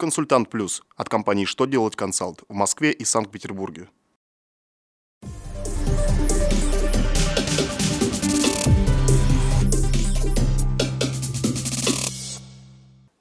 Консультант Плюс от компании «Что делать консалт» в Москве и Санкт-Петербурге.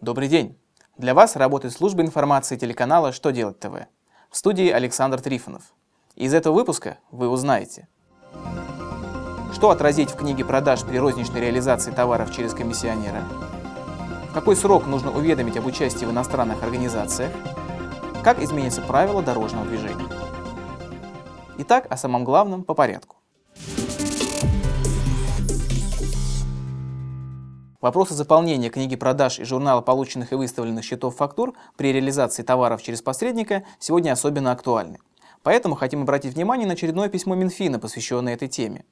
Добрый день! Для вас работает служба информации телеканала «Что делать ТВ». В студии Александр Трифонов. Из этого выпуска вы узнаете, что отразить в книге продаж при розничной реализации товаров через комиссионера – какой срок нужно уведомить об участии в иностранных организациях? Как изменятся правила дорожного движения? Итак, о самом главном по порядку. Вопросы заполнения книги продаж и журнала полученных и выставленных счетов фактур при реализации товаров через посредника сегодня особенно актуальны. Поэтому хотим обратить внимание на очередное письмо Минфина, посвященное этой теме.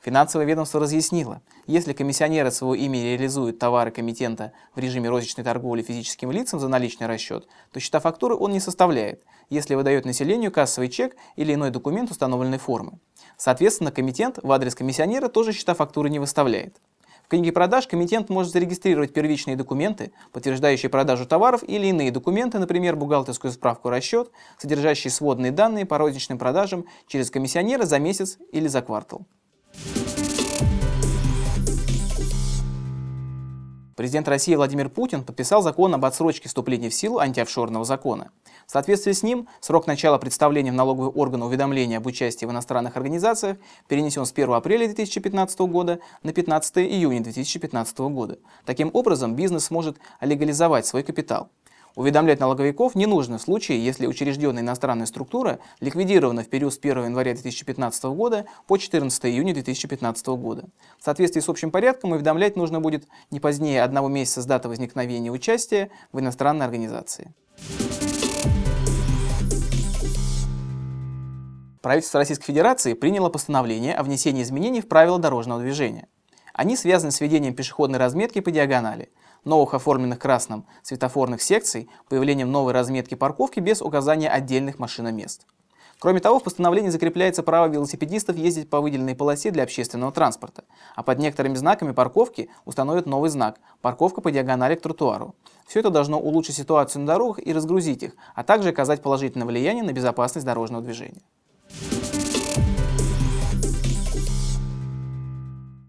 Финансовое ведомство разъяснило, если комиссионер от своего имени реализует товары комитента в режиме розничной торговли физическим лицам за наличный расчет, то счета фактуры он не составляет, если выдает населению кассовый чек или иной документ установленной формы. Соответственно, комитент в адрес комиссионера тоже счета фактуры не выставляет. В книге продаж комитент может зарегистрировать первичные документы, подтверждающие продажу товаров или иные документы, например, бухгалтерскую справку расчет, содержащие сводные данные по розничным продажам через комиссионера за месяц или за квартал. Президент России Владимир Путин подписал закон об отсрочке вступления в силу антиофшорного закона. В соответствии с ним срок начала представления в налоговый орган уведомления об участии в иностранных организациях перенесен с 1 апреля 2015 года на 15 июня 2015 года. Таким образом, бизнес сможет легализовать свой капитал. Уведомлять налоговиков не нужно в случае, если учрежденная иностранная структура ликвидирована в период с 1 января 2015 года по 14 июня 2015 года. В соответствии с общим порядком уведомлять нужно будет не позднее одного месяца с даты возникновения участия в иностранной организации. Правительство Российской Федерации приняло постановление о внесении изменений в правила дорожного движения. Они связаны с введением пешеходной разметки по диагонали, новых оформленных красным светофорных секций, появлением новой разметки парковки без указания отдельных машиномест. Кроме того, в постановлении закрепляется право велосипедистов ездить по выделенной полосе для общественного транспорта, а под некоторыми знаками парковки установят новый знак – парковка по диагонали к тротуару. Все это должно улучшить ситуацию на дорогах и разгрузить их, а также оказать положительное влияние на безопасность дорожного движения.